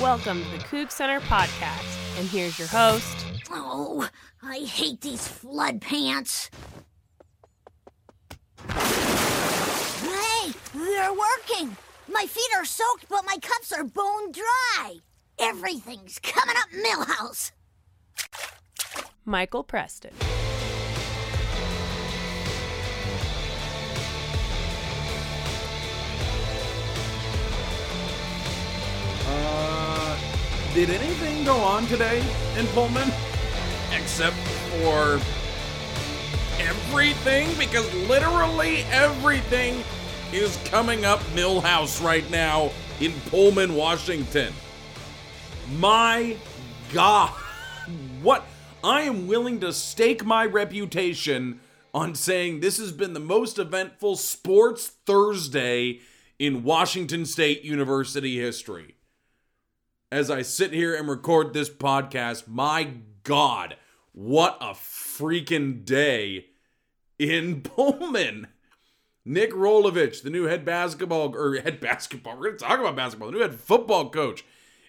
Welcome to the Coug Center podcast, and here's your host. Oh, I hate these flood pants. Hey, they're working. My feet are soaked, but my cups are bone dry. Everything's coming up Milhouse. Michael Preston. Uh, did anything go on today in Pullman? Except for everything? Because literally everything is coming up Milhouse right now in Pullman, Washington. My God. What? I am willing to stake my reputation on saying this has been the most eventful sports Thursday in Washington State University history as I sit here and record this podcast. My God, what a freaking day in Pullman. Nick Rolovich, the new head basketball or head basketball, we're going to talk about basketball, the new head football coach,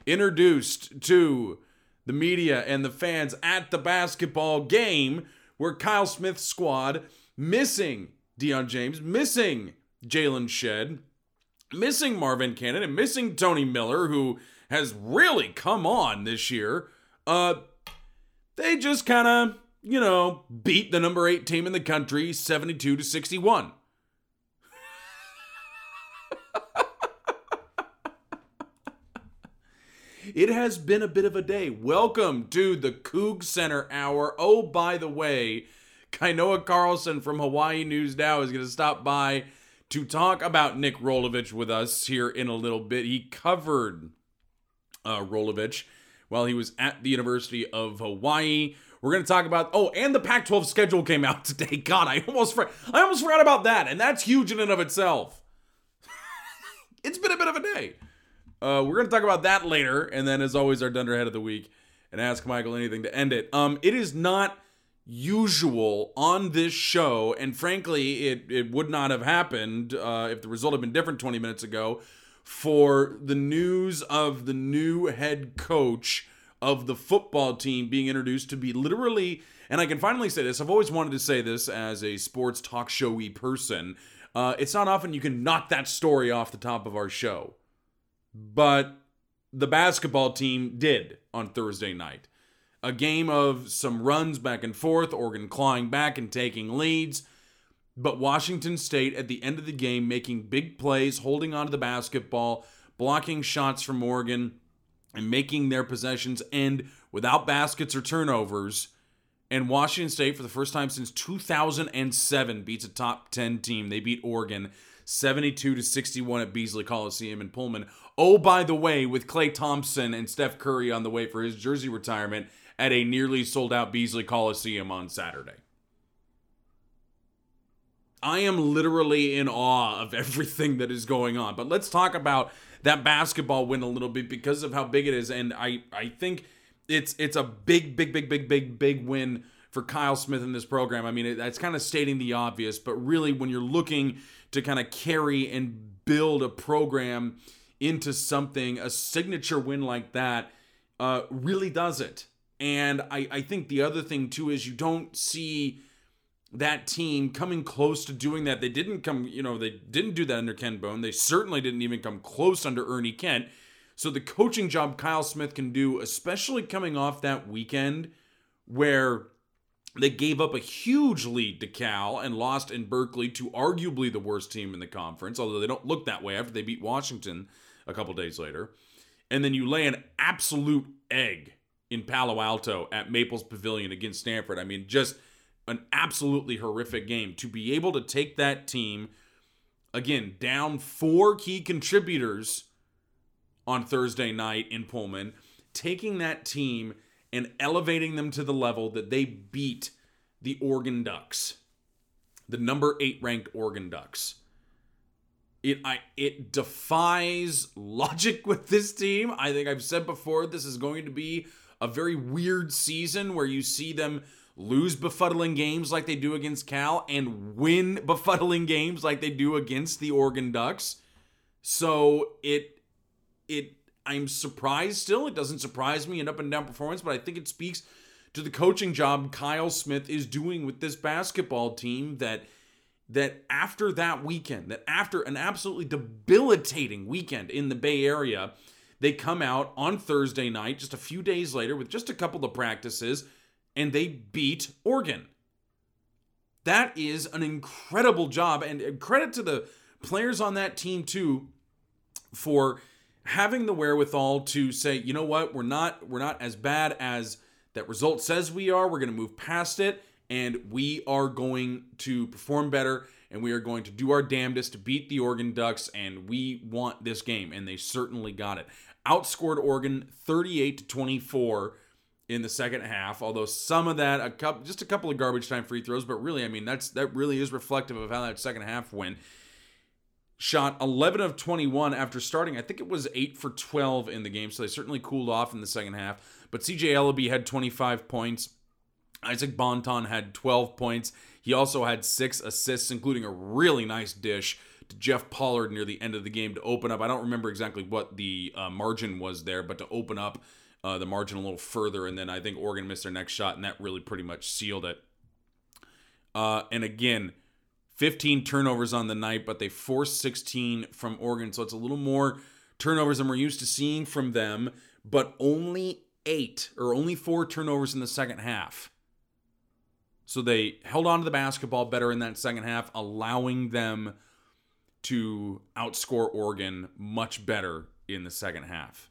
introduced to the media and the fans at the basketball game where Kyle Smith's squad missing Deion James, missing Jaylen Shead, missing Marvin Cannon, and missing Tony Miller, who has really come on this year. Uh, they just kind of, you know, beat the number eight team in the country 72 to 61. It has been a bit of a day. Welcome to the Coug Center Hour. Oh, by the way, Kainoa Carlson from Hawaii News Now is going to stop by to talk about Nick Rolovich with us here in a little bit. He covered uh, Rolovich while he was at the University of Hawaii. We're going to talk about oh, and the Pac-12 schedule came out today. God, I almost for, I almost forgot about that, and that's huge in and of itself. it's been a bit of a day. Uh, we're going to talk about that later, and then as always, our Dunderhead of the week, and ask Michael anything to end it. Um, it is not usual on this show, and frankly, it it would not have happened uh, if the result had been different 20 minutes ago. For the news of the new head coach of the football team being introduced to be literally, and I can finally say this. I've always wanted to say this as a sports talk showy person. Uh, it's not often you can knock that story off the top of our show but the basketball team did on Thursday night. A game of some runs back and forth, Oregon clawing back and taking leads, but Washington State at the end of the game making big plays, holding onto the basketball, blocking shots from Oregon, and making their possessions end without baskets or turnovers. And Washington State, for the first time since 2007, beats a top 10 team. They beat Oregon 72 to 61 at Beasley Coliseum in Pullman. Oh, by the way, with Klay Thompson and Steph Curry on the way for his jersey retirement at a nearly sold out Beasley Coliseum on Saturday. I am literally in awe of everything that is going on. But let's talk about that basketball win a little bit because of how big it is. And I, I think it's it's a big, big, big, big, big, big win for Kyle Smith in this program. I mean, it, it's kind of stating the obvious, but really, when you're looking to kind of carry and build a program into something, a signature win like that uh, really does it. And I, I think the other thing too is you don't see that team coming close to doing that. They didn't come, you know, they didn't do that under Ken Bone. They certainly didn't even come close under Ernie Kent. So the coaching job Kyle Smith can do, especially coming off that weekend where they gave up a huge lead to Cal and lost in Berkeley to arguably the worst team in the conference, although they don't look that way after they beat Washington a couple days later. And then you lay an absolute egg in Palo Alto at Maples Pavilion against Stanford. I mean, just an absolutely horrific game. To be able to take that team, again, down four key contributors on Thursday night in Pullman, taking that team and elevating them to the level that they beat the Oregon Ducks, the number eight ranked Oregon Ducks. It I it defies logic with this team. I think I've said before this is going to be a very weird season where you see them lose befuddling games like they do against Cal and win befuddling games like they do against the Oregon Ducks. So it it I'm surprised still. It doesn't surprise me an up and down performance, but I think it speaks to the coaching job Kyle Smith is doing with this basketball team that that after that weekend, that after an absolutely debilitating weekend in the Bay Area, they come out on Thursday night, just a few days later, with just a couple of practices, and they beat Oregon. That is an incredible job, and credit to the players on that team, too, for having the wherewithal to say, you know what, we're not we're not as bad as that result says we are. We're going to move past it and we are going to perform better and we are going to do our damnedest to beat the Oregon Ducks and we want this game and they certainly got it. Outscored Oregon 38 to 24 in the second half, although some of that a couple just a couple of garbage time free throws, but really I mean that's that really is reflective of how that second half went shot 11 of 21 after starting. I think it was 8 for 12 in the game, so they certainly cooled off in the second half. But CJ Elleby had 25 points. Isaac Bonton had 12 points. He also had six assists, including a really nice dish to Jeff Pollard near the end of the game to open up. I don't remember exactly what the uh, margin was there, but to open up uh, the margin a little further. And then I think Oregon missed their next shot, and that really pretty much sealed it. Uh, and again, 15 turnovers on the night, but they forced 16 from Oregon. So it's a little more turnovers than we're used to seeing from them, but only eight or only four turnovers in the second half. So they held on to the basketball better in that second half, allowing them to outscore Oregon much better in the second half.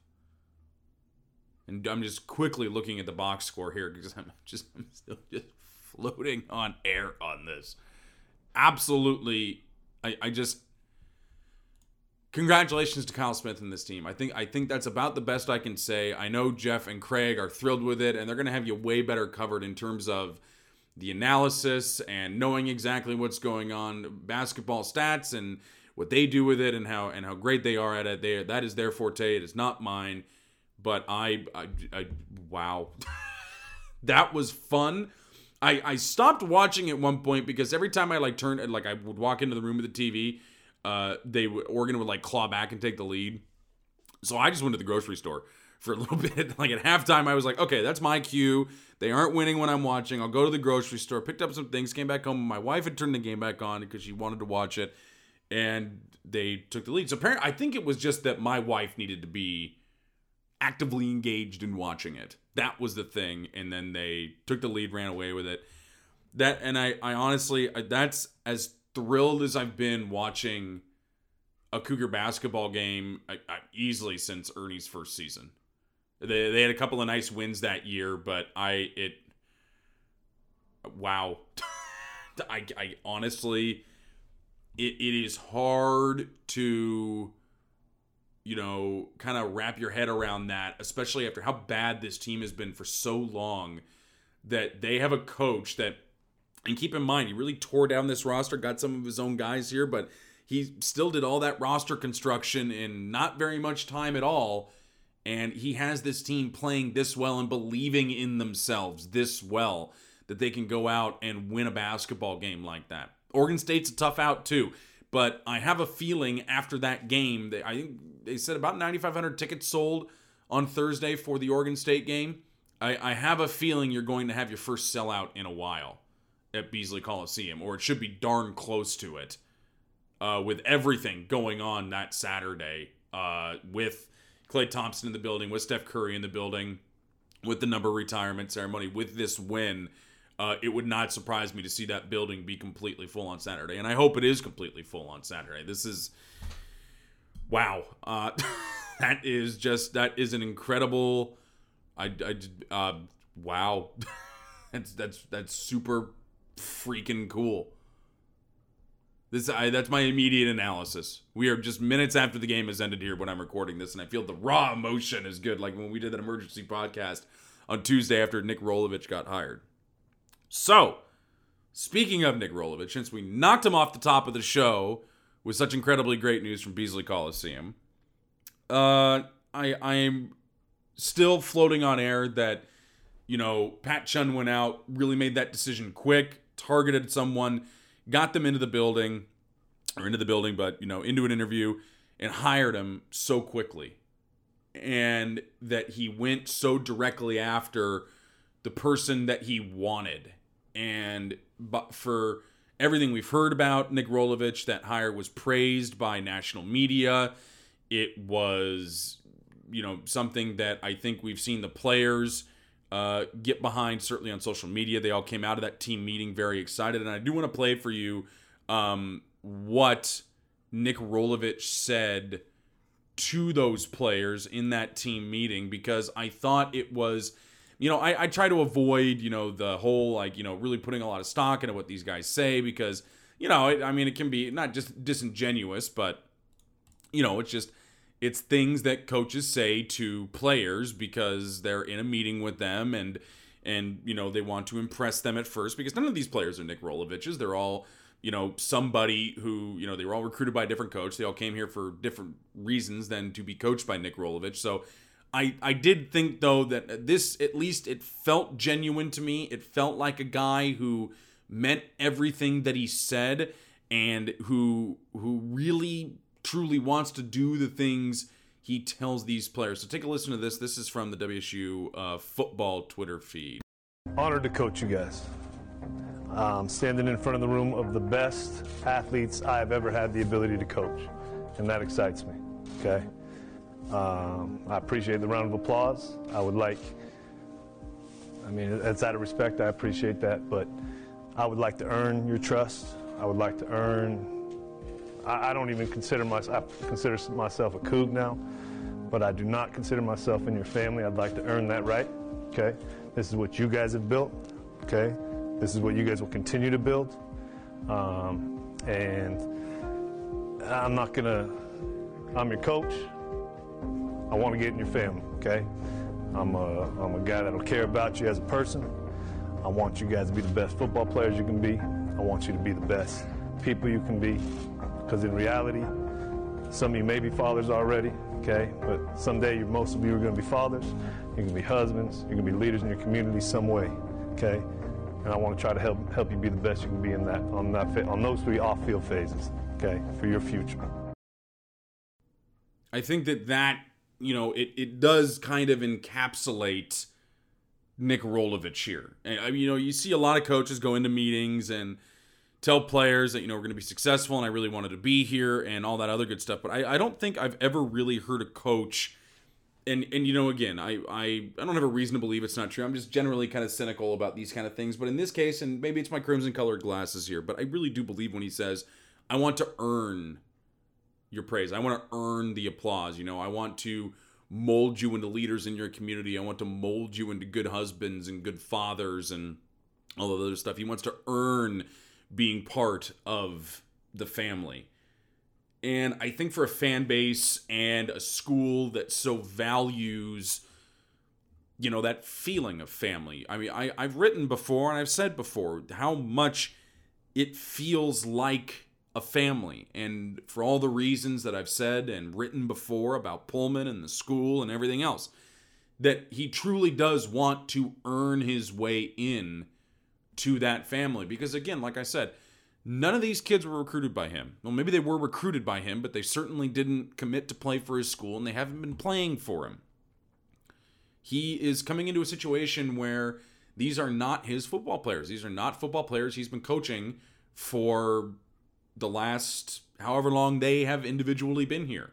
And I'm just quickly looking at the box score here because I'm just I'm still just floating on air on this absolutely I, I just congratulations to Kyle Smith and this team. I think I think that's about the best I can say. I know Jeff and Craig are thrilled with it and they're going to have you way better covered in terms of the analysis and knowing exactly what's going on, basketball stats and what they do with it and how and how great they are at it. They that is their forte. It is not mine. But I, I, I wow, that was fun. I, I stopped watching at one point because every time I like turned like I would walk into the room with the TV, uh, they Oregon would like claw back and take the lead. So I just went to the grocery store for a little bit. Like at halftime, I was like, okay, that's my cue. They aren't winning when I'm watching. I'll go to the grocery store, picked up some things, came back home. My wife had turned the game back on because she wanted to watch it, and they took the lead. So apparently, I think it was just that my wife needed to be actively engaged in watching it. That was the thing, and then they took the lead, ran away with it. That and I, I honestly, that's as thrilled as I've been watching a Cougar basketball game I, I, easily since Ernie's first season. They, they had a couple of nice wins that year, but I it wow, I, I honestly it, it is hard to you know, kind of wrap your head around that, especially after how bad this team has been for so long, that they have a coach that, and keep in mind, he really tore down this roster, got some of his own guys here, but he still did all that roster construction in not very much time at all. And he has this team playing this well and believing in themselves this well that they can go out and win a basketball game like that. Oregon State's a tough out too. But I have a feeling after that game, they, I think they said about 9,500 tickets sold on Thursday for the Oregon State game. I, I have a feeling you're going to have your first sellout in a while at Beasley Coliseum, or it should be darn close to it. Uh, with everything going on that Saturday, uh, with Klay Thompson in the building, with Steph Curry in the building, with the number retirement ceremony, with this win uh, it would not surprise me to see that building be completely full on Saturday, and I hope it is completely full on Saturday. This is wow. Uh, that is just that is an incredible. I, I uh, wow. that's that's that's super freaking cool. This I, that's my immediate analysis. We are just minutes after the game has ended here when I'm recording this, and I feel the raw emotion is good, like when we did that emergency podcast on Tuesday after Nick Rolovich got hired. So, speaking of Nick Rolovich, since we knocked him off the top of the show with such incredibly great news from Beasley Coliseum, uh, I I am still floating on air that you know Pat Chun went out, really made that decision quick, targeted someone, got them into the building, or into the building, but you know into an interview and hired him so quickly. and that he went so directly after the person that he wanted. And but for everything we've heard about Nick Rolovich, that hire was praised by national media. It was, you know, something that I think we've seen the players uh, get behind, certainly on social media. They all came out of that team meeting very excited. And I do want to play for you um, what Nick Rolovich said to those players in that team meeting because I thought it was, you know, I, I try to avoid, you know, the whole like, you know, really putting a lot of stock into what these guys say because, you know, it, I mean, it can be not just disingenuous, but, you know, it's just, it's things that coaches say to players because they're in a meeting with them and, and, you know, they want to impress them at first because none of these players are Nick Rolovich's. They're all, you know, somebody who, you know, they were all recruited by a different coach. They all came here for different reasons than to be coached by Nick Rolovich. So I, I did think though that this at least it felt genuine to me. It felt like a guy who meant everything that he said and who who really truly wants to do the things he tells these players. So take a listen to this. This is from the WSU uh, football Twitter feed. Honored to coach you guys um, standing in front of the room of the best athletes I have ever had the ability to coach. And that excites me, okay? Um, I appreciate the round of applause. I would like, I mean, it's out of respect, I appreciate that, but I would like to earn your trust. I would like to earn, I, I don't even consider myself, I consider myself a Coug now, but I do not consider myself in your family. I'd like to earn that right, okay? This is what you guys have built, okay? This is what you guys will continue to build. Um, and I'm not to, I'm your coach. I want to get in your family, okay? I'm a, I'm a guy that'll care about you as a person. I want you guys to be the best football players you can be. I want you to be the best people you can be. Because in reality, some of you may be fathers already, okay? But someday most of you are going to be fathers. You're going to be husbands. You're going to be leaders in your community some way, okay? and I want to try to help help you be the best you can be in that on that on those three off-field phases. Okay, for your future. I think that that you know it it does kind of encapsulate Nick Rolovich here. And you know you see a lot of coaches go into meetings and tell players that you know we're going to be successful and I really wanted to be here and all that other good stuff. But I, I don't think I've ever really heard a coach and and you know again I, I i don't have a reason to believe it's not true i'm just generally kind of cynical about these kind of things but in this case and maybe it's my crimson colored glasses here but i really do believe when he says i want to earn your praise. I want to earn the applause you know? I want to mold you into leaders in your community. I want to mold you into good husbands and good fathers and all of other stuff. He wants to earn being part of the family. And I think for a fan base and a school that so values, you know, that feeling of family. I mean, I, I've written before and I've said before how much it feels like a family. And for all the reasons that I've said and written before about Pullman and the school and everything else, that he truly does want to earn his way in to that family. Because again, like I said, None of these kids were recruited by him. Well, maybe they were recruited by him, but they certainly didn't commit to play for his school and they haven't been playing for him. He is coming into a situation where these are not his football players. These are not football players he's been coaching for the last however long they have individually been here.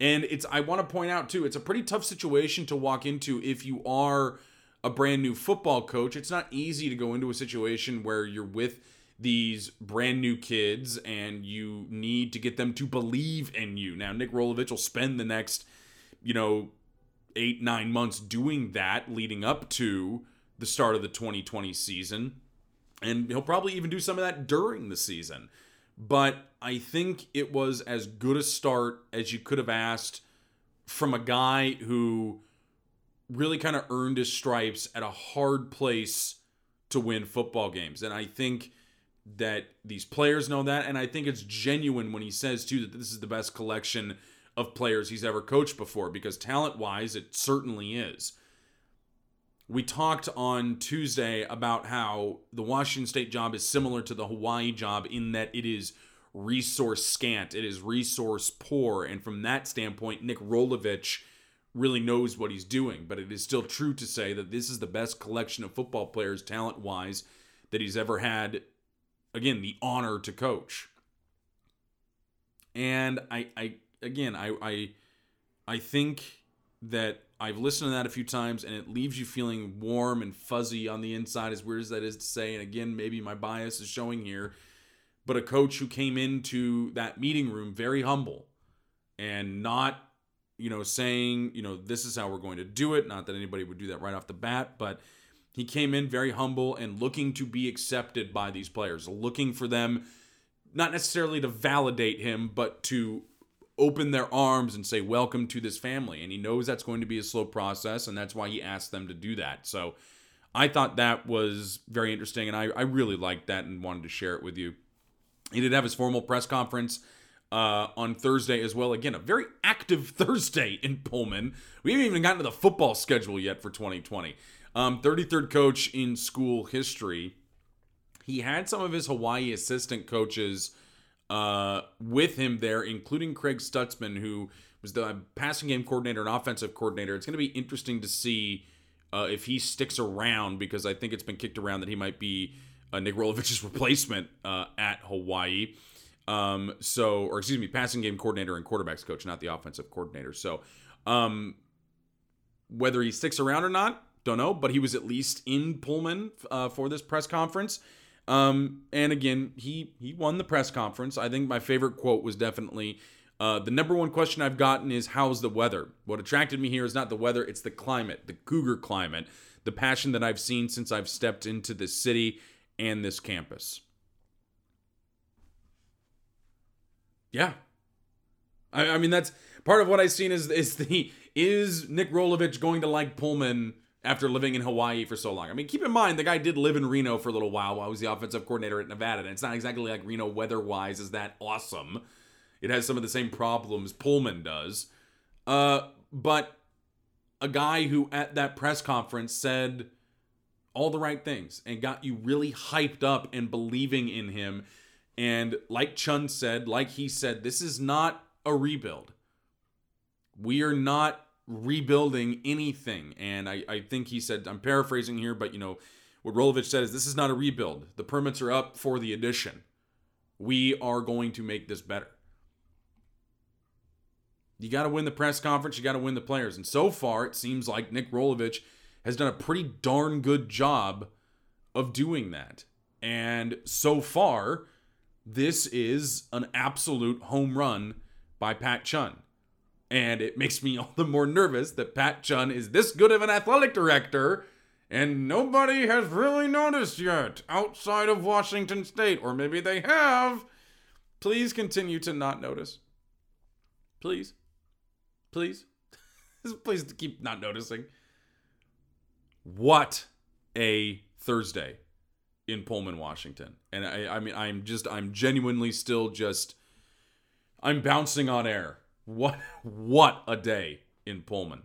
And it's I want to point out too, it's a pretty tough situation to walk into if you are a brand new football coach. It's not easy to go into a situation where you're with these brand new kids and you need to get them to believe in you. Now, Nick Rolovich will spend the next, you know, eight, nine months doing that leading up to the start of the 2020 season. And he'll probably even do some of that during the season. But I think it was as good a start as you could have asked from a guy who really kind of earned his stripes at a hard place to win football games. And I think that these players know that, and I think it's genuine when he says too that this is the best collection of players he's ever coached before because talent wise, it certainly is. We talked on Tuesday about how the Washington State job is similar to the Hawaii job in that it is resource scant, it is resource poor, and from that standpoint, Nick Rolovich really knows what he's doing. But it is still true to say that this is the best collection of football players, talent wise, that he's ever had. Again, the honor to coach. And I, I again, I, I, I think that I've listened to that a few times, and it leaves you feeling warm and fuzzy on the inside. As weird as that is to say, and again, maybe my bias is showing here, but a coach who came into that meeting room very humble and not you know, saying, you know, this is how we're going to do it. Not that anybody would do that right off the bat, but he came in very humble and looking to be accepted by these players, looking for them not necessarily to validate him, but to open their arms and say, Welcome to this family. And he knows that's going to be a slow process, and that's why he asked them to do that. So I thought that was very interesting, and I, I really liked that and wanted to share it with you. He did have his formal press conference uh, on Thursday as well. Again, a very active Thursday in Pullman. We haven't even gotten to the football schedule yet for 2020. Um, 33rd coach in school history. He had some of his Hawaii assistant coaches uh, with him there, including Craig Stutzman, who was the passing game coordinator and offensive coordinator. It's going to be interesting to see uh, if he sticks around because I think it's been kicked around that he might be uh, Nick Rolovich's replacement uh, at Hawaii. Um, so, or excuse me, passing game coordinator and quarterbacks coach, not the offensive coordinator. So, um, whether he sticks around or not, don't know, but he was at least in Pullman uh, for this press conference. Um, and again, he he won the press conference. I think my favorite quote was definitely uh, the number one question I've gotten is how's the weather? What attracted me here is not the weather, it's the climate, the cougar climate, the passion that I've seen since I've stepped into this city and this campus. Yeah. I, I mean, that's part of what I've seen is is the is Nick Rolovich going to like Pullman after living in Hawaii for so long? I mean, keep in mind the guy did live in Reno for a little while while he was the offensive coordinator at Nevada, and it's not exactly like Reno weather-wise is that awesome. It has some of the same problems Pullman does. Uh, but a guy who at that press conference said all the right things and got you really hyped up and believing in him and like Chun said, like he said, this is not a rebuild. We are not rebuilding anything. And I, I think he said, I'm paraphrasing here, but you know, what Rolovich said is this is not a rebuild. The permits are up for the addition. We are going to make this better. You got to win the press conference, you got to win the players. And so far, it seems like Nick Rolovich has done a pretty darn good job of doing that. And so far, this is an absolute home run by Pat Chun. And it makes me all the more nervous that Pat Chun is this good of an athletic director and nobody has really noticed yet outside of Washington State. Or maybe they have. Please continue to not notice. Please. Please. Please keep not noticing. What a Thursday in Pullman, Washington. And I, I mean, I'm just, I'm genuinely still just, I'm bouncing on air. What, what a day in Pullman.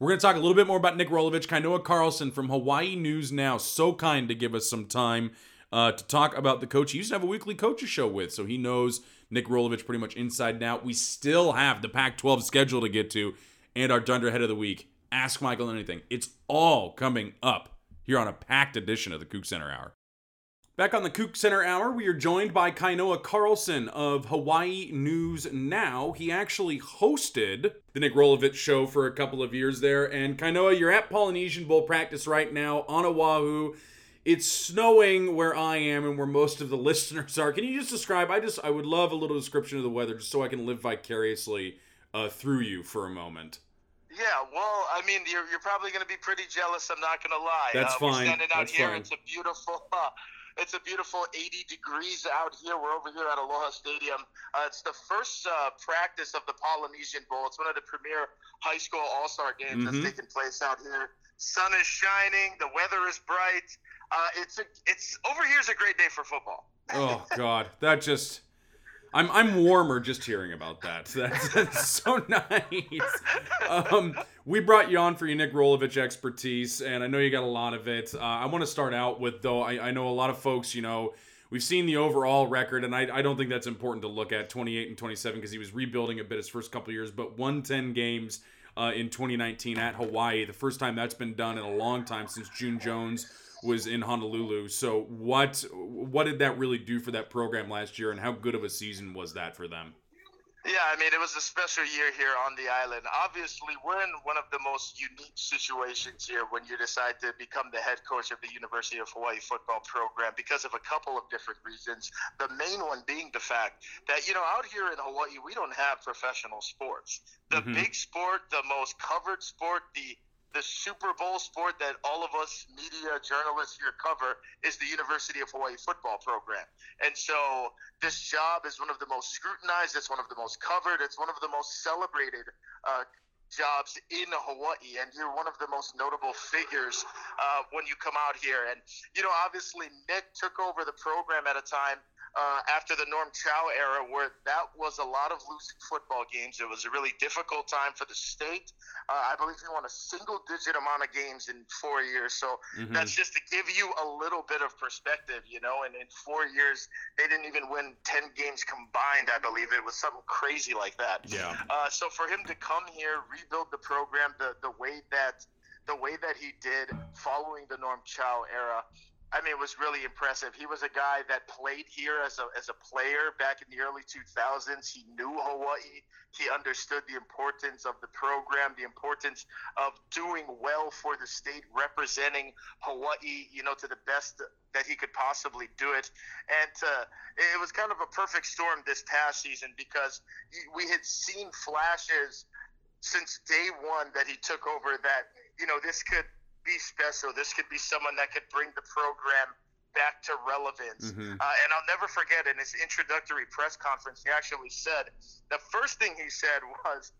We're going to talk a little bit more about Nick Rolovich. Kainoa Carlson from Hawaii News Now, so kind to give us some time uh, to talk about the coach he used to have a weekly coaches show with, so he knows Nick Rolovich pretty much inside and out. We still have the Pac 12 schedule to get to and our Dunderhead of the Week. Ask Michael anything. It's all coming up here on a packed edition of the Coug Center Hour. Back on the Coug Center Hour, we are joined by Kainoa Carlson of Hawaii News Now. He actually hosted the Nick Rolovich show for a couple of years there. And Kainoa, you're at Polynesian Bowl practice right now on Oahu. It's snowing where I am and where most of the listeners are. Can you just describe? I just I would love a little description of the weather just so I can live vicariously uh, through you for a moment. Yeah, well, I mean, you're, you're probably going to be pretty jealous. I'm not going to lie. That's uh, fine. We're standing out That's here. fine. It's a beautiful. Uh, it's a beautiful 80 degrees out here. We're over here at Aloha Stadium. Uh, it's the first uh, practice of the Polynesian Bowl. It's one of the premier high school all star games Mhm. that's taking place out here. Sun is shining. The weather is bright. Uh, it's a, it's over here is a great day for football. Oh God, that just. I'm I'm warmer just hearing about that. That's, that's so nice. Um, we brought you on for your Nick Rolovich expertise, and I know you got a lot of it. Uh, I want to start out with though. I, I know a lot of folks. You know, we've seen the overall record, and I, I don't think that's important to look at 28 and 27 because he was rebuilding a bit his first couple years, but 110 games. uh, in 2019 at Hawaii. The first time that's been done in a long time since June Jones was in Honolulu. So what what did that really do for that program last year, and how good of a season was that for them? Yeah, I mean, it was a special year here on the island. Obviously, we're in one of the most unique situations here when you decide to become the head coach of the University of Hawaii football program because of a couple of different reasons. The main one being the fact that, you know, out here in Hawaii, we don't have professional sports. The mm-hmm. big sport, the most covered sport, the the Super Bowl sport that all of us media journalists here cover is the University of Hawaii football program. And so this job is one of the most scrutinized, it's one of the most covered, it's one of the most celebrated uh, jobs in Hawaii, and you're one of the most notable figures uh, when you come out here. And, you know, obviously, Nick took over the program at a time uh, after the Norm Chow era, where that was a lot of losing football games. It was a really difficult time for the state. Uh, I believe he won a single digit amount of games in four years. So mm-hmm. that's just to give you a little bit of perspective, you know. And in four years, they didn't even win 10 games combined, I believe. It was something crazy like that. Yeah. Uh, so for him to come here, rebuild the program the, the way that the way that he did following the Norm Chow era, I mean, it was really impressive. He was a guy that played here as a, as a player back in the early 2000s. He knew Hawaii. He understood the importance of the program, the importance of doing well for the state, representing Hawaii, you know, to the best that he could possibly do it. And uh, it was kind of a perfect storm this past season because we had seen flashes since day one that he took over that, you know, this could – be special. This could be someone that could bring the program back to relevance. Mm-hmm. Uh, and I'll never forget in his introductory press conference, he actually said the first thing he said was.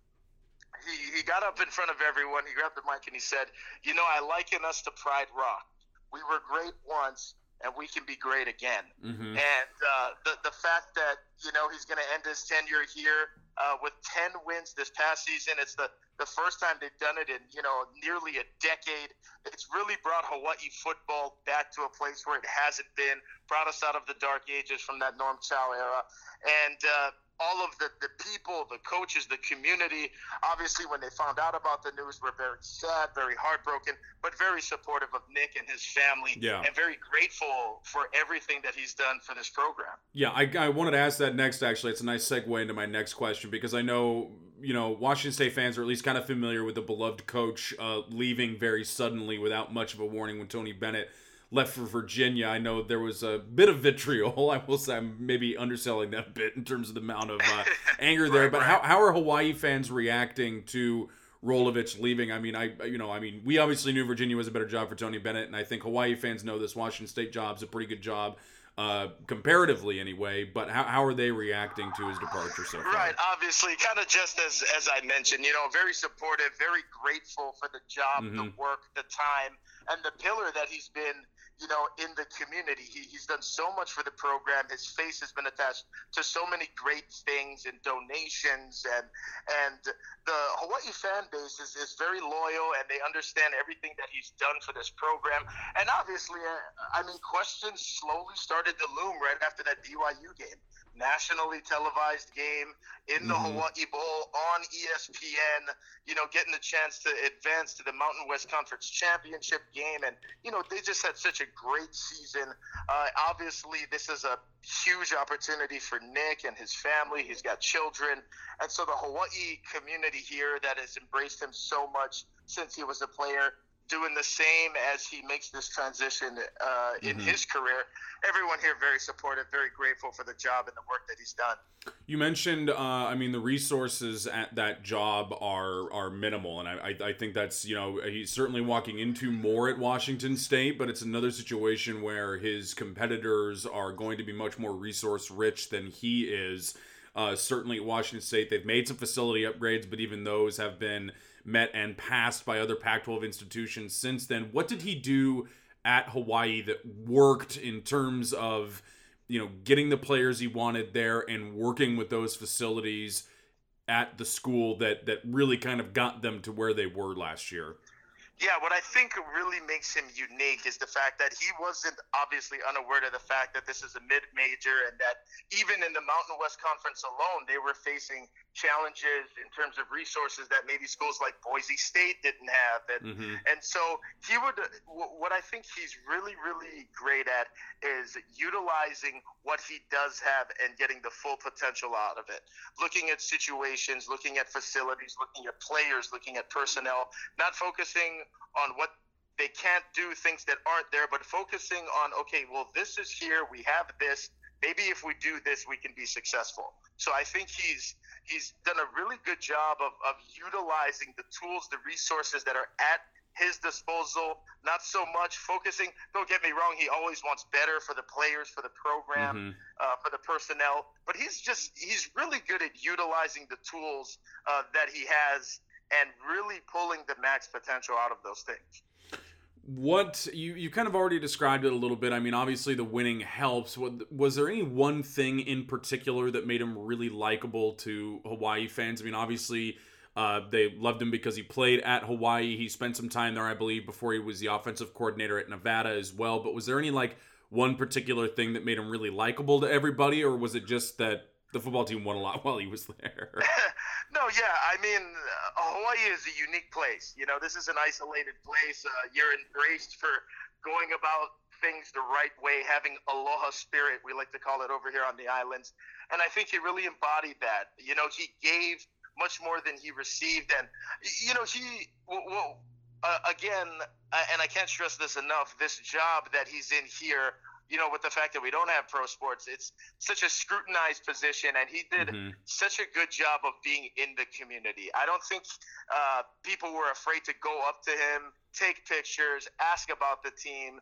He, he got up in front of everyone. He grabbed the mic and he said, "You know, I liken us to Pride Rock. We were great once, and we can be great again. Mm-hmm. And uh, the the fact that you know he's going to end his tenure here uh, with 10 wins this past season. It's the, the first time they've done it in, you know, nearly a decade. It's really brought Hawaii football back to a place where it hasn't been, brought us out of the dark ages from that Norm Chow era. And, uh, all of the, the people, the coaches, the community, obviously, when they found out about the news, were very sad, very heartbroken, but very supportive of Nick and his family, yeah. and very grateful for everything that he's done for this program. Yeah, I, I wanted to ask that next, actually. It's a nice segue into my next question because I know, you know, Washington State fans are at least kind of familiar with the beloved coach uh, leaving very suddenly without much of a warning when Tony Bennett – left for Virginia. I know there was a bit of vitriol. I will say I'm maybe underselling that a bit in terms of the amount of uh, anger there. but how, how are Hawaii fans reacting to Rolovich leaving? I mean, I you know, I mean, we obviously knew Virginia was a better job for Tony Bennett, and I think Hawaii fans know this Washington State job's a pretty good job. Uh, comparatively anyway, but how, how are they reacting to his departure so far? Right, obviously, kind of just as as I mentioned, you know, very supportive, very grateful for the job, mm-hmm. the work, the time, and the pillar that he's been you know, in the community. He, he's done so much for the program. His face has been attached to so many great things and donations, and and the Hawaii fan base is, is very loyal and they understand everything that he's done for this program. And obviously, uh, I mean, questions slowly started to loom right after that BYU game nationally televised game in the mm-hmm. Hawaii Bowl on ESPN, you know, getting the chance to advance to the Mountain West Conference Championship game. And, you know, they just had such a great season. Uh, obviously, this is a huge opportunity for Nick and his family. He's got children. And so the Hawaii community here that has embraced him so much since he was a player doing the same as he makes this transition uh, in mm-hmm. his career. Everyone here very supportive, very grateful for the job and the work that he's done. You mentioned, uh, I mean, the resources at that job are are minimal, and I, I think that's you know he's certainly walking into more at Washington State, but it's another situation where his competitors are going to be much more resource rich than he is. Uh, certainly at Washington State, they've made some facility upgrades, but even those have been met and passed by other Pac 12 institutions since then. What did he do at Hawaii that worked in terms of, you know, getting the players he wanted there and working with those facilities at the school that that really kind of got them to where they were last year? Yeah, what I think really makes him unique is the fact that he wasn't obviously unaware of the fact that this is a mid major and that even in the Mountain West Conference alone, they were facing challenges in terms of resources that maybe schools like Boise State didn't have. And, mm-hmm. and so he would, what I think he's really, really great at is utilizing what he does have and getting the full potential out of it. Looking at situations, looking at facilities, looking at players, looking at personnel, not focusing on what they can't do things that aren't there, but focusing on, okay, well, this is here, we have this. Maybe if we do this, we can be successful. So I think he's he's done a really good job of, of utilizing the tools, the resources that are at his disposal, not so much focusing. Don't get me wrong; he always wants better for the players, for the program, mm-hmm. uh, for the personnel. But he's just he's really good at utilizing the tools uh, that he has and really pulling the max potential out of those things. What you you kind of already described it a little bit. I mean, obviously the winning helps. What, was there any one thing in particular that made him really likable to Hawaii fans? I mean, obviously uh, they loved him because he played at Hawaii. He spent some time there, I believe, before he was the offensive coordinator at Nevada as well. But was there any like one particular thing that made him really likable to everybody, or was it just that the football team won a lot while he was there? No, yeah. I mean, uh, Hawaii is a unique place. You know, this is an isolated place. Uh, you're embraced for going about things the right way, having aloha spirit, we like to call it over here on the islands. And I think he really embodied that. You know, he gave much more than he received. And, you know, he, well, uh, again, and I can't stress this enough, this job that he's in here you know, with the fact that we don't have pro sports, it's such a scrutinized position, and he did mm-hmm. such a good job of being in the community. I don't think uh, people were afraid to go up to him, take pictures, ask about the team,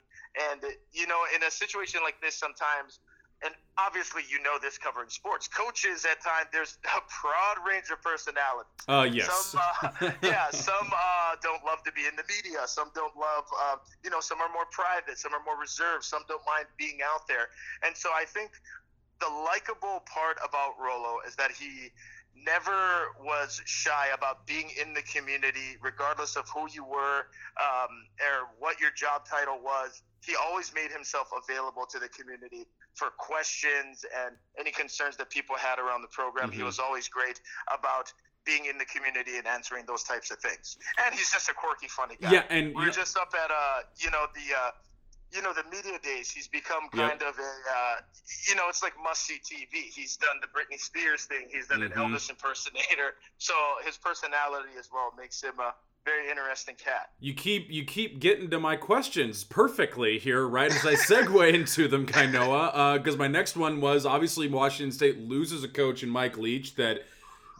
and you know, in a situation like this, sometimes and obviously you know this covering sports. Coaches at times there's a broad range of personalities. Uh, yes. Some, uh, yeah, some uh, don't love to be in the media. Some don't love, uh, you know, some are more private. Some are more reserved. Some don't mind being out there. And so I think the likable part about Rolo is that he never was shy about being in the community, regardless of who you were um, or what your job title was. He always made himself available to the community for questions and any concerns that people had around the program. Mm-hmm. He was always great about being in the community and answering those types of things. And he's just a quirky, funny guy. Yeah, and we are just up at uh, you know, the uh, you know, the media days. He's become kind yep. of a, uh, you know, it's like must see TV. He's done the Britney Spears thing. He's done mm-hmm. an Elvis impersonator. So his personality as well makes him a very interesting cat. You keep you keep getting to my questions perfectly here, right as I segue into them, Kainoa. Because uh, my next one was obviously Washington State loses a coach in Mike Leach that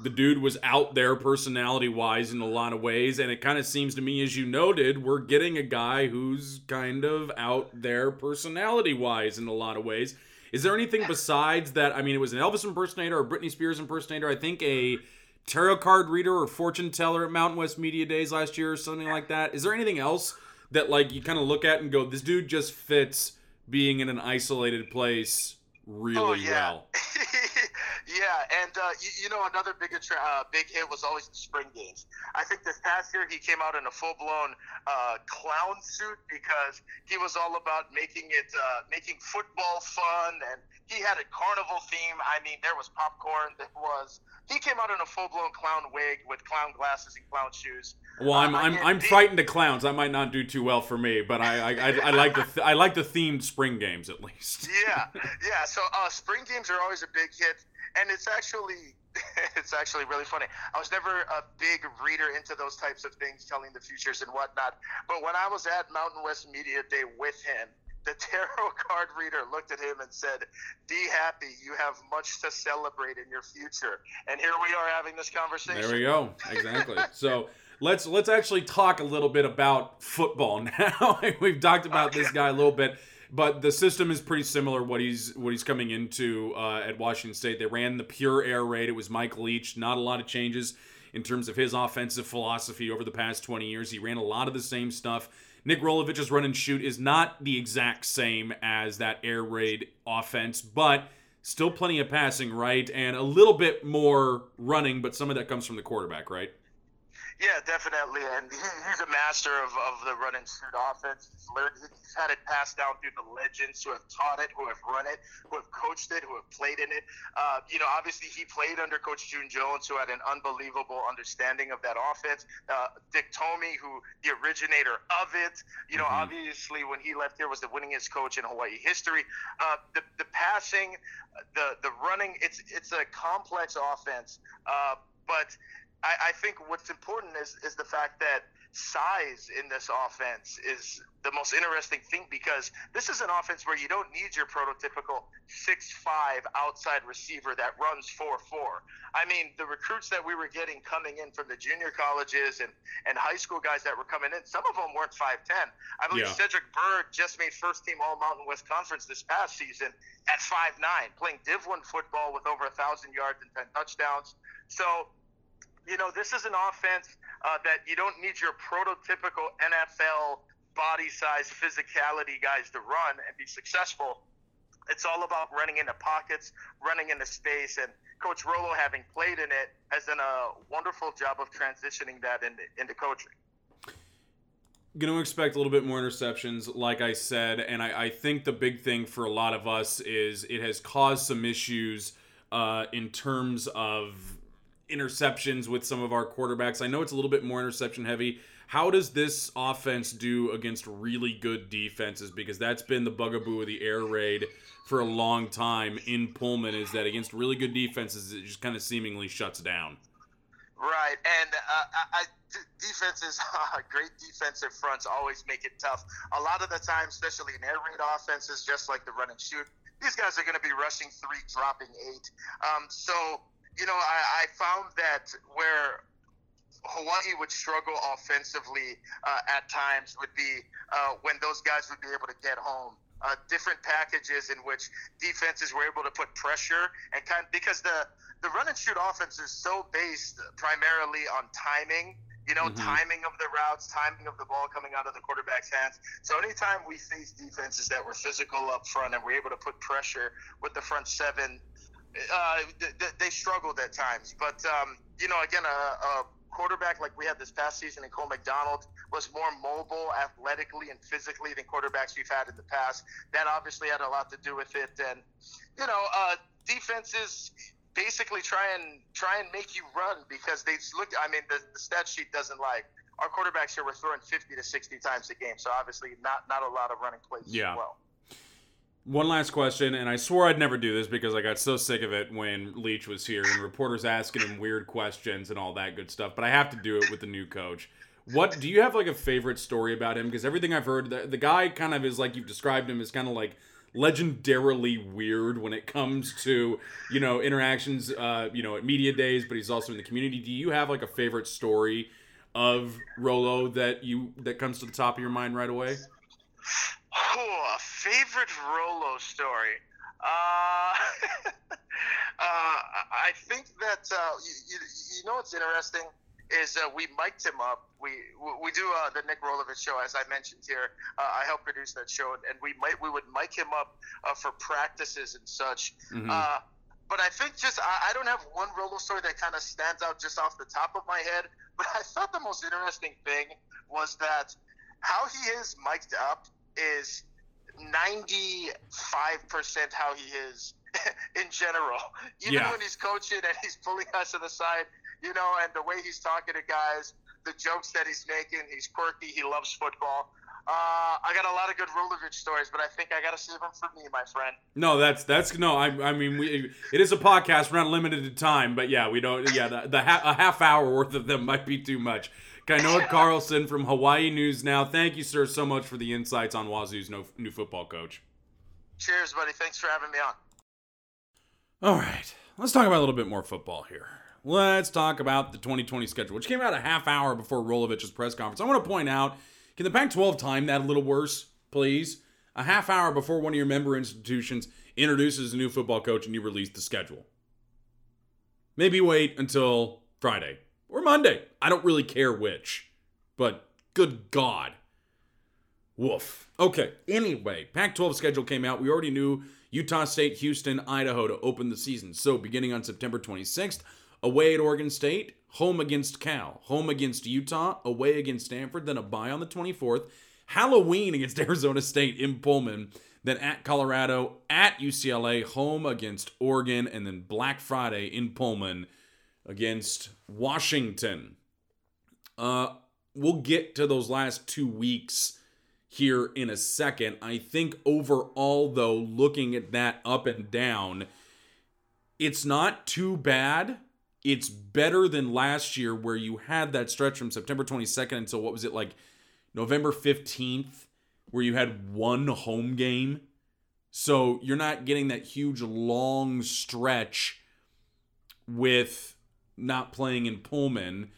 the dude was out there personality wise in a lot of ways, and it kind of seems to me, as you noted, we're getting a guy who's kind of out there personality wise in a lot of ways. Is there anything besides that? I mean, it was an Elvis impersonator or Britney Spears impersonator. I think a tarot card reader or fortune teller at Mountain West Media Days last year or something like that. Is there anything else that like you kind of look at and go, this dude just fits being in an isolated place really oh, yeah. well? yeah, and uh, you, you, know another big uh, big hit was always the spring games. I think this past year he came out in a full blown uh, clown suit because he was all about making it uh, making football fun, and he had a carnival theme. I mean, there was popcorn. There was he came out in a full blown clown wig with clown glasses and clown shoes. Well, I'm I'm, I'm frightened of clowns. That might not do too well for me, but I I, I, I like the th- I like the themed spring games at least. yeah, yeah. So uh, spring games are always a big hit, and it's actually it's actually really funny. I was never a big reader into those types of things, telling the futures and whatnot. But when I was at Mountain West Media Day with him, the tarot card reader looked at him and said, Be happy. You have much to celebrate in your future. And here we are having this conversation. There we go. Exactly. so let's let's actually talk a little bit about football now. We've talked about okay. this guy a little bit. But the system is pretty similar. What he's what he's coming into uh, at Washington State, they ran the pure air raid. It was Mike Leach. Not a lot of changes in terms of his offensive philosophy over the past 20 years. He ran a lot of the same stuff Nick Rolovich's run and shoot is not the exact same as that air raid offense, but still plenty of passing, right? And a little bit more running, but some of that comes from the quarterback, right? Yeah, definitely, and he, he's a master of, of the run and shoot offense. He's learned, he's had it passed down through the legends who have taught it, who have run it, who have coached it, who have played in it. Uh, you know, obviously he played under Coach June Jones, who had an unbelievable understanding of that offense. Uh, Dick Tomey, who the originator of it. You know, mm-hmm. obviously when he left here was the winningest coach in Hawaii history. Uh, the the passing, the the running, it's it's a complex offense, uh, but I, I think what's important is is the fact that size in this offense is the most interesting thing because this is an offense where you don't need your prototypical six-five outside receiver that runs four-four. I mean, the recruits that we were getting coming in from the junior colleges and, and high school guys that were coming in, some of them weren't 5'10. I believe yeah. Cedric Byrd just made first team All Mountain West Conference this past season at 5'9, playing Div 1 football with over a 1,000 yards and 10 touchdowns. So you know, this is an offense uh, that you don't need your prototypical NFL body size, physicality guys to run and be successful. It's all about running into pockets, running into space, and Coach Rollo, having played in it, has done a wonderful job of transitioning that into, into coaching. Going to expect a little bit more interceptions, like I said, and I, I, think the big thing for a lot of us is it has caused some issues uh, in terms of interceptions with some of our quarterbacks. I know it's a little bit more interception heavy. How does this offense do against really good defenses? Because that's been the bugaboo of the air raid for a long time in Pullman. Is that against really good defenses, it just kind of seemingly shuts down. Right, and uh, I, defenses, great defensive fronts always make it tough. A lot of the time, especially in air raid offenses, just like the run and shoot, these guys are going to be rushing three, dropping eight. Um, so you know, I, I found that where Hawaii would struggle offensively uh, at times would be uh, when those guys would be able to get home. Uh, different packages in which defenses were able to put pressure and kind of, because the the run and shoot offense is so based primarily on timing. You know, mm-hmm. timing of the routes, timing of the ball coming out of the quarterback's hands. So anytime we face defenses that were physical up front and were able to put pressure with the front seven, uh, they struggled at times. But um, you know, again, a, a, quarterback like we had this past season in Cole McDonald was more mobile, athletically, and physically than quarterbacks we've had in the past. That obviously had a lot to do with it. And you know, uh, defenses basically try and try and make you run because they look. I mean, the, the stat sheet doesn't like our quarterbacks here were throwing 50 to 60 times a game. So obviously, not not a lot of running plays yeah. as well. One last question, and I swore I'd never do this because I got so sick of it when Leach was here and reporters asking him weird questions and all that good stuff. But I have to do it with the new coach. What do you have like a favorite story about him? Because everything I've heard, the, the guy kind of is like you've described him is kind of like legendarily weird when it comes to you know interactions, uh, you know, at media days. But he's also in the community. Do you have like a favorite story of Rollo that you that comes to the top of your mind right away? Oh, favorite Rollo story. Uh, uh, I think that uh, you, you, you, know what's interesting is uh, we mic'd him up. We we do uh, the Nick Rolovich show, as I mentioned here. Uh, I help produce that show, and we might we would mic him up for practices and such. Mm-hmm. but I think just I, I don't have one Rollo story that kind of stands out just off the top of my head. But I thought the most interesting thing was that how he is mic'd up is 95% how he is in general. Even yeah. when he's coaching and he's pulling us to the side, you know, and the way he's talking to guys, the jokes that he's making, he's quirky, he loves football. Uh, I got a lot of good Rolovich stories, but I think I got to save them for me, my friend. No, that's that's no. I, I mean, we it is a podcast. We're not limited to time, but yeah, we don't. Yeah, the, the ha- a half hour worth of them might be too much. Kainoa Carlson from Hawaii News Now. Thank you, sir, so much for the insights on Wazoo's new football coach. Cheers, buddy. Thanks for having me on. All right, let's talk about a little bit more football here. Let's talk about the 2020 schedule, which came out a half hour before Rolovich's press conference. I want to point out can the Pac 12 time that a little worse, please? A half hour before one of your member institutions introduces a new football coach and you release the schedule. Maybe wait until Friday or Monday. I don't really care which. But good God. Woof. Okay, anyway, Pac 12 schedule came out. We already knew Utah State, Houston, Idaho to open the season. So beginning on September 26th, away at Oregon State, home against Cal, home against Utah, away against Stanford, then a bye on the 24th, Halloween against Arizona State in Pullman, then at Colorado, at UCLA, home against Oregon, and then Black Friday in Pullman against Washington. Uh, we'll get to those last two weeks here in a second. I think overall, though, looking at that up and down, it's not too bad. It's better than last year where you had that stretch from September 22nd until what was it like November 15th where you had one home game. So you're not getting that huge long stretch with not playing in Pullman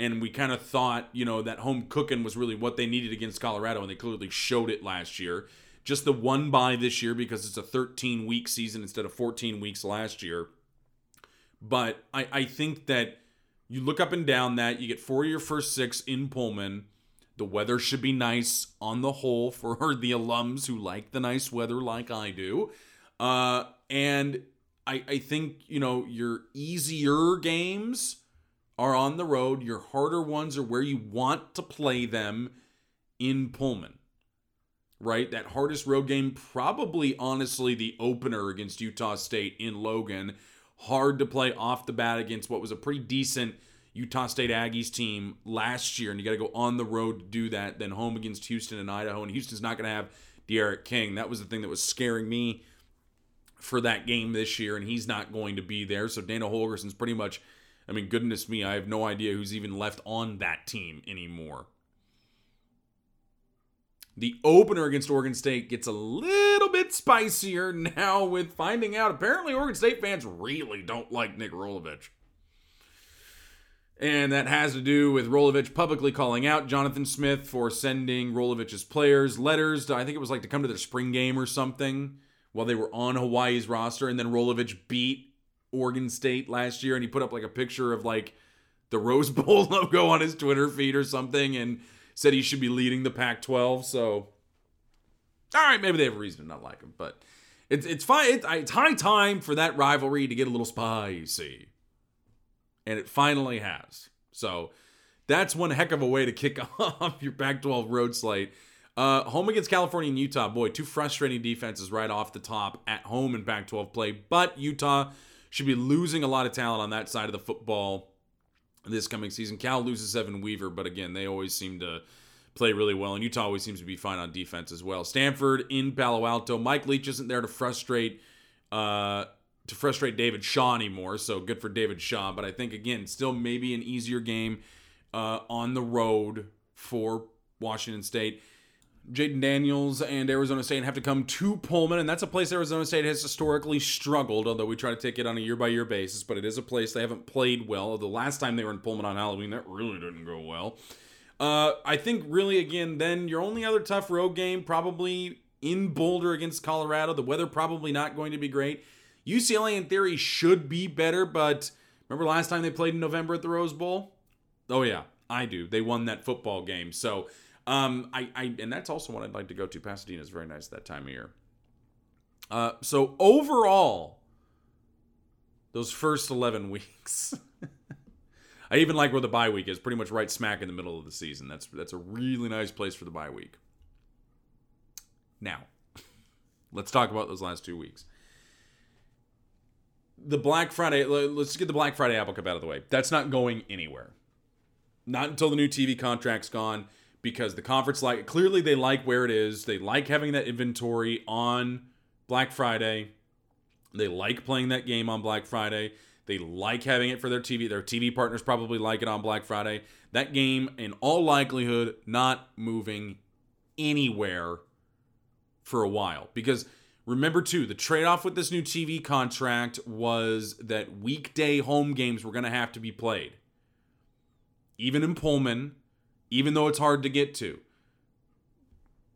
and we kind of thought, you know, that home cooking was really what they needed against Colorado, and they clearly showed it last year. Just the one bye this year because it's a 13 week season instead of 14 weeks last year. But I, I think that you look up and down that, you get four of your first six in Pullman. The weather should be nice on the whole for the alums who like the nice weather like I do. Uh, and I, I think, you know, your easier games are on the road. Your harder ones are where you want to play them in Pullman. Right? That hardest road game, probably honestly the opener against Utah State in Logan. Hard to play off the bat against what was a pretty decent Utah State Aggies team last year, and you got to go on the road to do that. Then home against Houston and Idaho, and Houston's not going to have D'Eriq King. That was the thing that was scaring me for that game this year, and he's not going to be there. So Dana Holgorsen's pretty much I mean, goodness me, I have no idea who's even left on that team anymore. The opener against Oregon State gets a little bit spicier now with finding out apparently Oregon State fans really don't like Nick Rolovich. And that has to do with Rolovich publicly calling out Jonathan Smith for sending Rolovich's players letters. To, I think it was like to come to their spring game or something while they were on Hawaii's roster. And then Rolovich beat Oregon State last year, and he put up like a picture of like the Rose Bowl logo on his Twitter feed or something, and said he should be leading the Pac-12. So, all right, maybe they have a reason to not like him, but it's it's fine. It's, it's high time for that rivalry to get a little spicy, and it finally has. So. That's one heck of a way to kick off your Pac 12 road slate. Uh, home against California and Utah, boy, two frustrating defenses right off the top at home in Pac 12 play. But Utah should be losing a lot of talent on that side of the football this coming season. Cal loses Evan Weaver, but again, they always seem to play really well, and Utah always seems to be fine on defense as well. Stanford in Palo Alto. Mike Leach isn't there to frustrate uh, to frustrate David Shaw anymore, so good for David Shaw. But I think again, still maybe an easier game uh, on the road for Washington State. Jayden Daniels and Arizona State have to come to Pullman, and that's a place Arizona State has historically struggled, although we try to take it on a year by year basis, but it is a place they haven't played well. The last time they were in Pullman on Halloween, that really didn't go well. Uh, I think really, again, then your only other tough road game, probably in Boulder against Colorado. The weather probably not going to be great. UCLA, in theory, should be better, but remember last time they played in November at the Rose Bowl? Oh, yeah, I do. They won that football game. So, um, I, I and that's also what I'd like to go to. Pasadena is very nice that time of year. Uh, so overall, those first eleven weeks, I even like where the bye week is. Pretty much right smack in the middle of the season. That's that's a really nice place for the bye week. Now, let's talk about those last two weeks. The Black Friday. Let's get the Black Friday Apple Cup out of the way. That's not going anywhere. Not until the new TV contract's gone because the conference like clearly they like where it is. They like having that inventory on Black Friday. They like playing that game on Black Friday. They like having it for their TV. Their TV partners probably like it on Black Friday. That game, in all likelihood, not moving anywhere for a while. Because remember, too, the trade off with this new TV contract was that weekday home games were going to have to be played. Even in Pullman, even though it's hard to get to.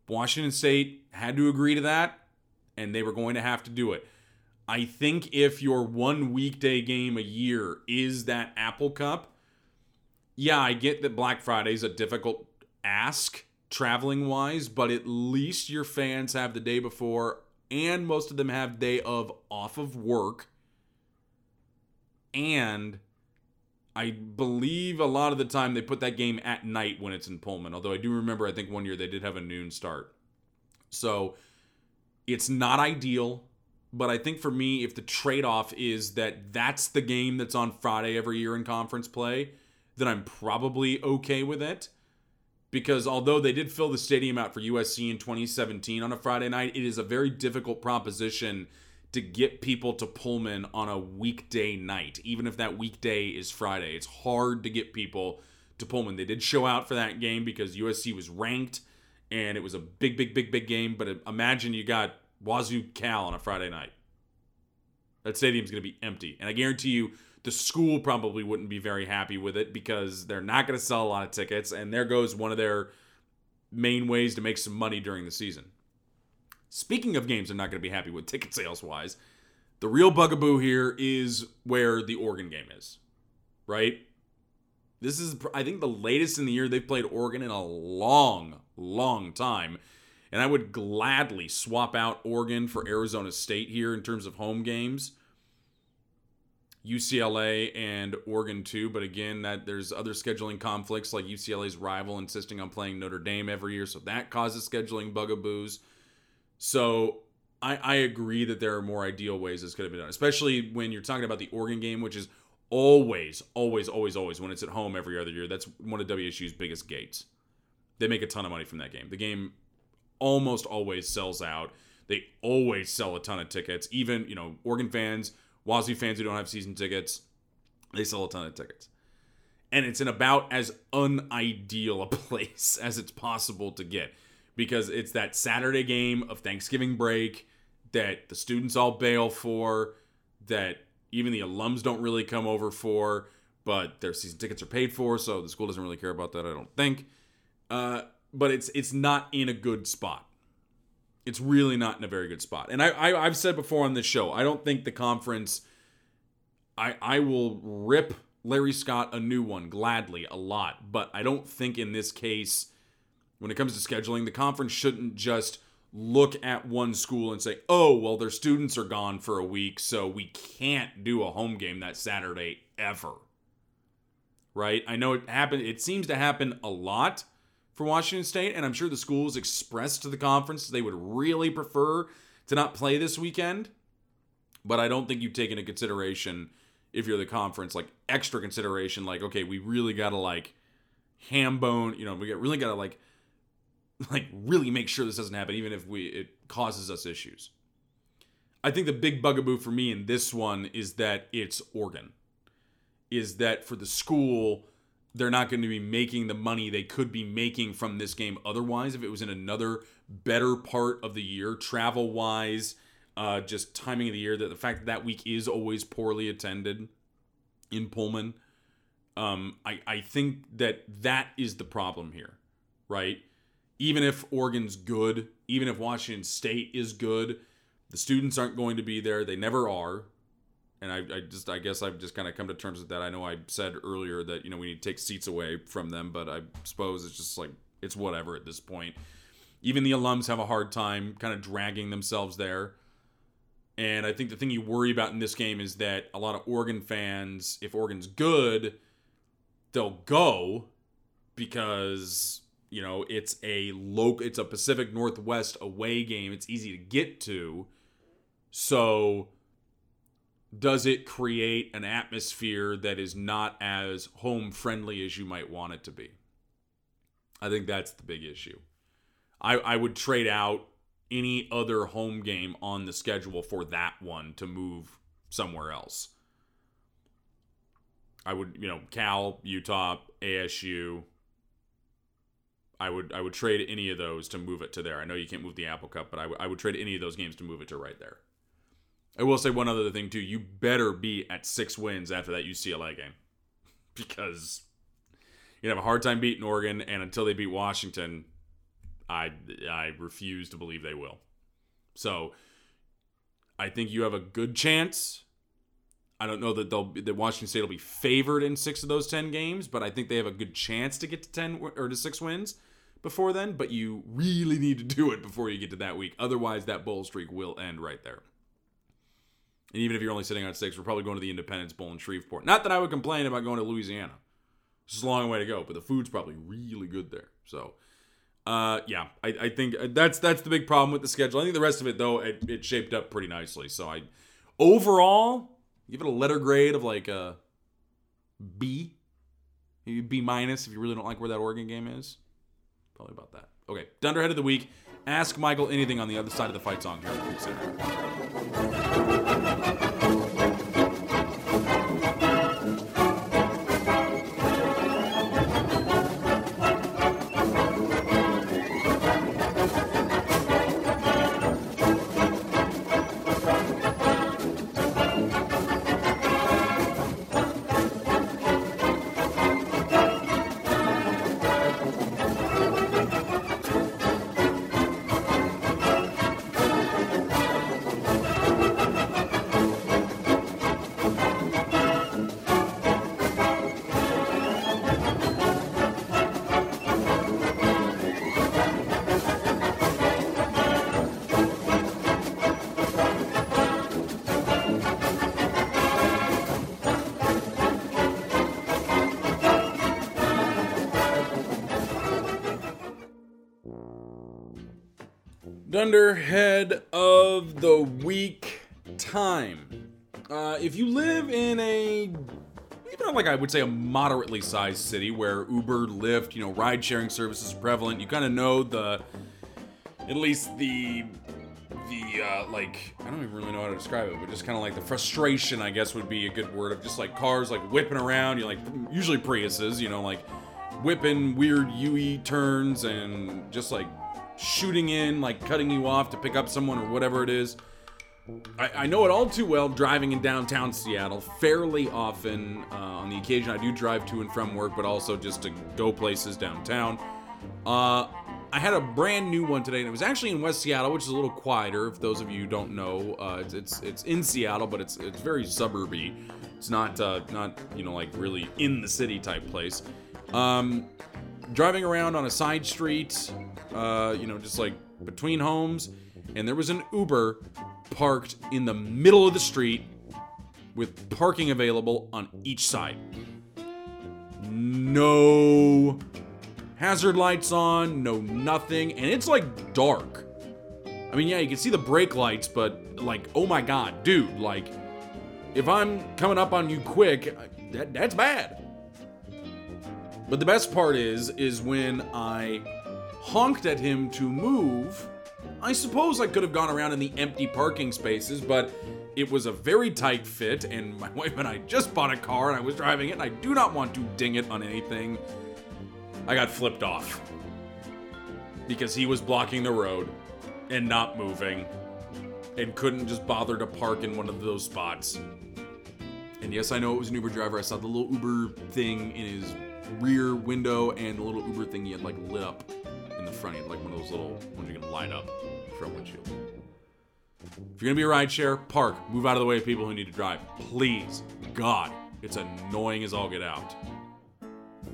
Washington State had to agree to that, and they were going to have to do it. I think if your one weekday game a year is that Apple Cup, yeah, I get that Black Friday is a difficult ask traveling wise, but at least your fans have the day before, and most of them have day of off of work. And I believe a lot of the time they put that game at night when it's in Pullman. Although I do remember, I think one year they did have a noon start. So it's not ideal, but I think for me, if the trade off is that that's the game that's on Friday every year in conference play, then I'm probably okay with it. Because although they did fill the stadium out for USC in 2017 on a Friday night, it is a very difficult proposition to get people to Pullman on a weekday night, even if that weekday is Friday. It's hard to get people to Pullman. They did show out for that game because USC was ranked and it was a big, big, big, big game. But imagine you got Wazoo Cal on a Friday night. That stadium's going to be empty. And I guarantee you, the school probably wouldn't be very happy with it because they're not going to sell a lot of tickets. And there goes one of their main ways to make some money during the season. Speaking of games, I'm not going to be happy with ticket sales wise. The real bugaboo here is where the Oregon game is, right? This is, I think, the latest in the year they've played Oregon in a long, long time. And I would gladly swap out Oregon for Arizona State here in terms of home games. UCLA and Oregon too, but again, that there's other scheduling conflicts like UCLA's rival insisting on playing Notre Dame every year, so that causes scheduling bugaboos. So I, I agree that there are more ideal ways this could have been done, especially when you're talking about the Oregon game, which is always, always, always, always when it's at home every other year. That's one of WSU's biggest gates. They make a ton of money from that game. The game almost always sells out. They always sell a ton of tickets. Even, you know, Oregon fans, Wazoo fans who don't have season tickets, they sell a ton of tickets. And it's in about as unideal a place as it's possible to get because it's that Saturday game of Thanksgiving break that the students all bail for, that even the alums don't really come over for, but their season tickets are paid for, so the school doesn't really care about that, I don't think. Uh, but it's it's not in a good spot. It's really not in a very good spot. And I, I I've said before on this show, I don't think the conference. I I will rip Larry Scott a new one gladly a lot, but I don't think in this case when it comes to scheduling, the conference shouldn't just look at one school and say, oh, well, their students are gone for a week, so we can't do a home game that Saturday ever. Right? I know it happened, it seems to happen a lot for Washington State, and I'm sure the schools expressed to the conference they would really prefer to not play this weekend. But I don't think you take into consideration if you're the conference, like extra consideration, like, okay, we really gotta like ham bone, you know, we really gotta like like really make sure this doesn't happen, even if we it causes us issues. I think the big bugaboo for me in this one is that it's Oregon. Is that for the school, they're not going to be making the money they could be making from this game otherwise if it was in another better part of the year, travel wise, uh, just timing of the year. That the fact that that week is always poorly attended in Pullman. Um, I, I think that that is the problem here, right? Even if Oregon's good, even if Washington State is good, the students aren't going to be there. They never are. And I, I just, I guess I've just kind of come to terms with that. I know I said earlier that, you know, we need to take seats away from them, but I suppose it's just like, it's whatever at this point. Even the alums have a hard time kind of dragging themselves there. And I think the thing you worry about in this game is that a lot of Oregon fans, if Oregon's good, they'll go because you know it's a local it's a pacific northwest away game. It's easy to get to. So does it create an atmosphere that is not as home friendly as you might want it to be? I think that's the big issue. I i would trade out any other home game on the schedule for that one to move somewhere else. I would you know cal utah asu I would I would trade any of those to move it to there. I know you can't move the Apple Cup, but I, w- I would trade any of those games to move it to right there. I will say one other thing too. You better be at six wins after that UCLA game, because you have a hard time beating Oregon, and until they beat Washington, I I refuse to believe they will. So I think you have a good chance. I don't know that they'll that Washington State will be favored in six of those ten games, but I think they have a good chance to get to ten or to six wins before then. But you really need to do it before you get to that week. Otherwise, that bowl streak will end right there. And even if you're only sitting on six, we're probably going to the Independence Bowl in Shreveport. Not that I would complain about going to Louisiana. It's a long way to go, but the food's probably really good there. So, uh, yeah, I, I think that's that's the big problem with the schedule. I think the rest of it though it, it shaped up pretty nicely. So I overall give it a letter grade of like a B, maybe B minus if you really don't like where that Oregon game is. Probably about that. Okay, Dunderhead of the week. Ask Michael anything on the other side of the fight song here Center. Dunderhead of the week time. Uh, if you live in a even like I would say a moderately sized city where Uber, Lyft, you know, ride sharing services are prevalent, you kind of know the at least the the uh, like I don't even really know how to describe it, but just kind of like the frustration, I guess, would be a good word of just like cars like whipping around. You know, like usually Priuses, you know, like whipping weird UE turns and just like shooting in, like cutting you off to pick up someone or whatever it is. I, I know it all too well driving in downtown Seattle fairly often. Uh, on the occasion I do drive to and from work, but also just to go places downtown. Uh, I had a brand new one today, and it was actually in West Seattle, which is a little quieter. If those of you don't know, uh, it's, it's it's in Seattle, but it's it's very suburby. It's not uh, not you know like really in the city type place. Um, driving around on a side street, uh, you know, just like between homes, and there was an Uber parked in the middle of the street with parking available on each side. No hazard lights on, no nothing, and it's like dark. I mean, yeah, you can see the brake lights, but like, oh my god, dude, like, if I'm coming up on you quick, that, that's bad. But the best part is, is when I honked at him to move. I suppose I could have gone around in the empty parking spaces, but it was a very tight fit, and my wife and I just bought a car and I was driving it, and I do not want to ding it on anything. I got flipped off because he was blocking the road and not moving and couldn't just bother to park in one of those spots. And yes, I know it was an Uber driver. I saw the little Uber thing in his rear window and the little Uber thing he had like lit up in the front. He like one of those little ones you can light up front windshield. If you're gonna be a rideshare, park. Move out of the way of people who need to drive. Please. God, it's annoying as all get out.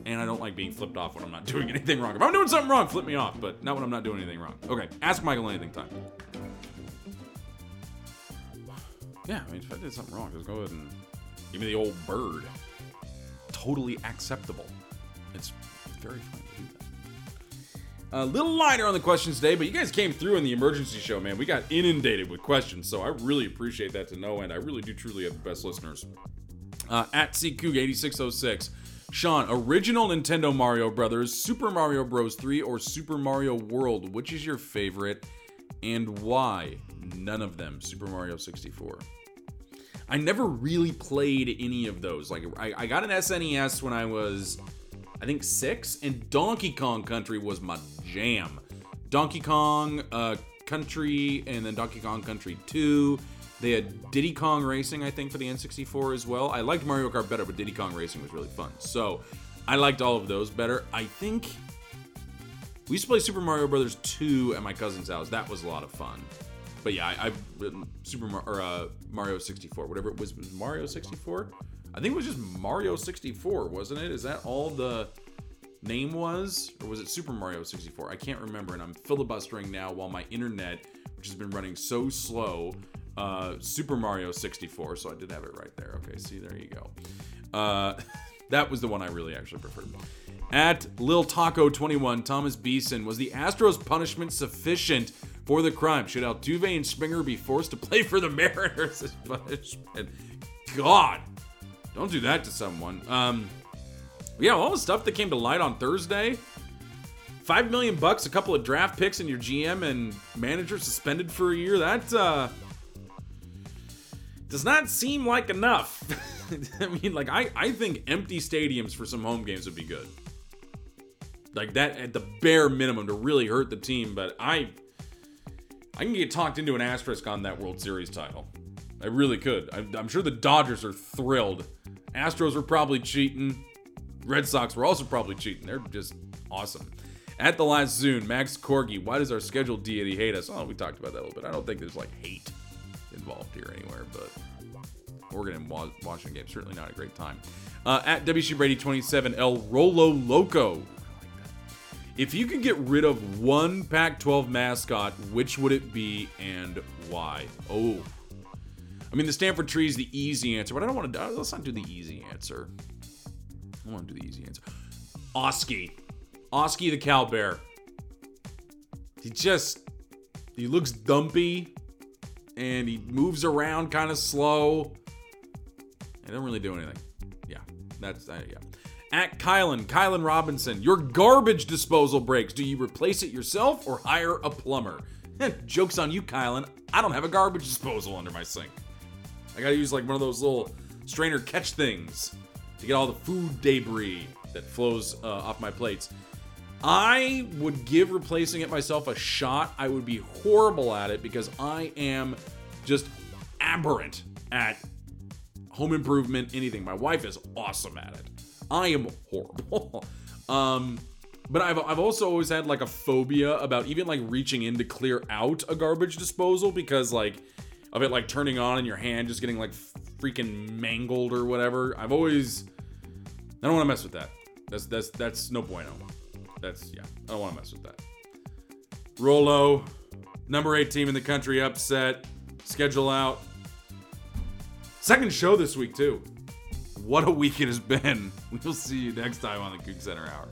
And I don't like being flipped off when I'm not doing anything wrong. If I'm doing something wrong, flip me off, but not when I'm not doing anything wrong. Okay, ask Michael anything time. Yeah, I mean, if I did something wrong, just go ahead and give me the old bird. Totally acceptable. It's very fun to do that. A little lighter on the questions today, but you guys came through in the emergency show, man. We got inundated with questions, so I really appreciate that to no end. I really do truly have the best listeners. Uh, at CCoog8606. Sean, original Nintendo Mario Brothers, Super Mario Bros. 3, or Super Mario World? Which is your favorite and why? None of them. Super Mario 64. I never really played any of those. Like, I, I got an SNES when I was, I think, six, and Donkey Kong Country was my jam. Donkey Kong uh, Country, and then Donkey Kong Country 2. They had Diddy Kong Racing, I think, for the N64 as well. I liked Mario Kart better, but Diddy Kong Racing was really fun. So I liked all of those better. I think we used to play Super Mario Brothers 2 at my cousin's house. That was a lot of fun. But yeah, I, I Super Mar- or uh, Mario 64, whatever it was, was Mario 64. I think it was just Mario 64, wasn't it? Is that all the name was, or was it Super Mario 64? I can't remember, and I'm filibustering now while my internet, which has been running so slow uh, Super Mario 64, so I did have it right there. Okay, see, there you go. Uh, that was the one I really actually preferred. At Lil Taco 21, Thomas Beeson, was the Astros punishment sufficient for the crime? Should Altuve and Springer be forced to play for the Mariners as punishment? God, don't do that to someone. Um, yeah, all the stuff that came to light on Thursday. Five million bucks, a couple of draft picks, and your GM and manager suspended for a year. That uh, does not seem like enough. I mean, like I, I think empty stadiums for some home games would be good. Like that at the bare minimum to really hurt the team. But I, I can get talked into an asterisk on that World Series title. I really could. I'm, I'm sure the Dodgers are thrilled. Astros were probably cheating. Red Sox were also probably cheating. They're just awesome. At the last Zune, Max Corgi, why does our scheduled deity hate us? Oh, we talked about that a little bit. I don't think there's like hate involved here anywhere, but Oregon and Washington game certainly not a great time. Uh, at WC Brady 27, El Rolo Loco. If you could get rid of one Pac 12 mascot, which would it be and why? Oh. I mean, the Stanford tree is the easy answer, but I don't want to. Let's not do the easy answer. I want to do the easy answer. Oski. Oski the cow bear. He just he looks dumpy and he moves around kind of slow. He don't really do anything. Yeah, that's uh, yeah. At Kylan, Kylan Robinson, your garbage disposal breaks. Do you replace it yourself or hire a plumber? Joke's on you, Kylan. I don't have a garbage disposal under my sink. I gotta use like one of those little strainer catch things to get all the food debris that flows uh, off my plates. I would give replacing it myself a shot. I would be horrible at it because I am just aberrant at home improvement, anything. My wife is awesome at it. I am horrible. um, but I've, I've also always had like a phobia about even like reaching in to clear out a garbage disposal because like of it like turning on in your hand just getting like freaking mangled or whatever. I've always I don't want to mess with that. That's that's that's no bueno. That's yeah. I don't want to mess with that. Rolo, number eight team in the country, upset. Schedule out. Second show this week too. What a week it has been. We'll see you next time on the Coug Center Hour.